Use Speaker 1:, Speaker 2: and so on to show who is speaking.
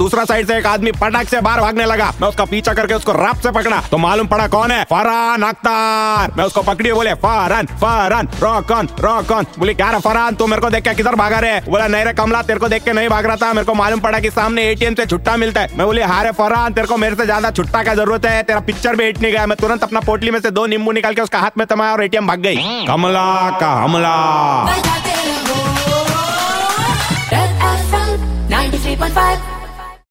Speaker 1: दूसरा साइड से एक आदमी पटक से बाहर भागने लगा। मैं उसका पीछा करके उसको राप से पकड़ा। तो मालूम पड़ा कौन है? फरहान अख्तर। मैं उसको पकड़ी बोले, फरहान फरहान, रॉकन रॉकन। बोले, क्या फरहान, तू मेरे को देख के किधर भागा रहे बोला, नहीं रे कमला, तेरे को देख के नहीं भाग रहा था। मेरे को मालूम पड़ा की सामने एटीएम से छुट्टा मिलता है। मैं बोली हारे फरहान, तेरे को मेरे से ज़्यादा छुट्टा का ज़रूरत है। तेरा पिक्चर भी हिट नहीं गया। मैं तुरंत अपना पोटली में से दो नींबू निकाल के उसका हाथ में तमाया और एटीएम भाग गई। कमला का हमला।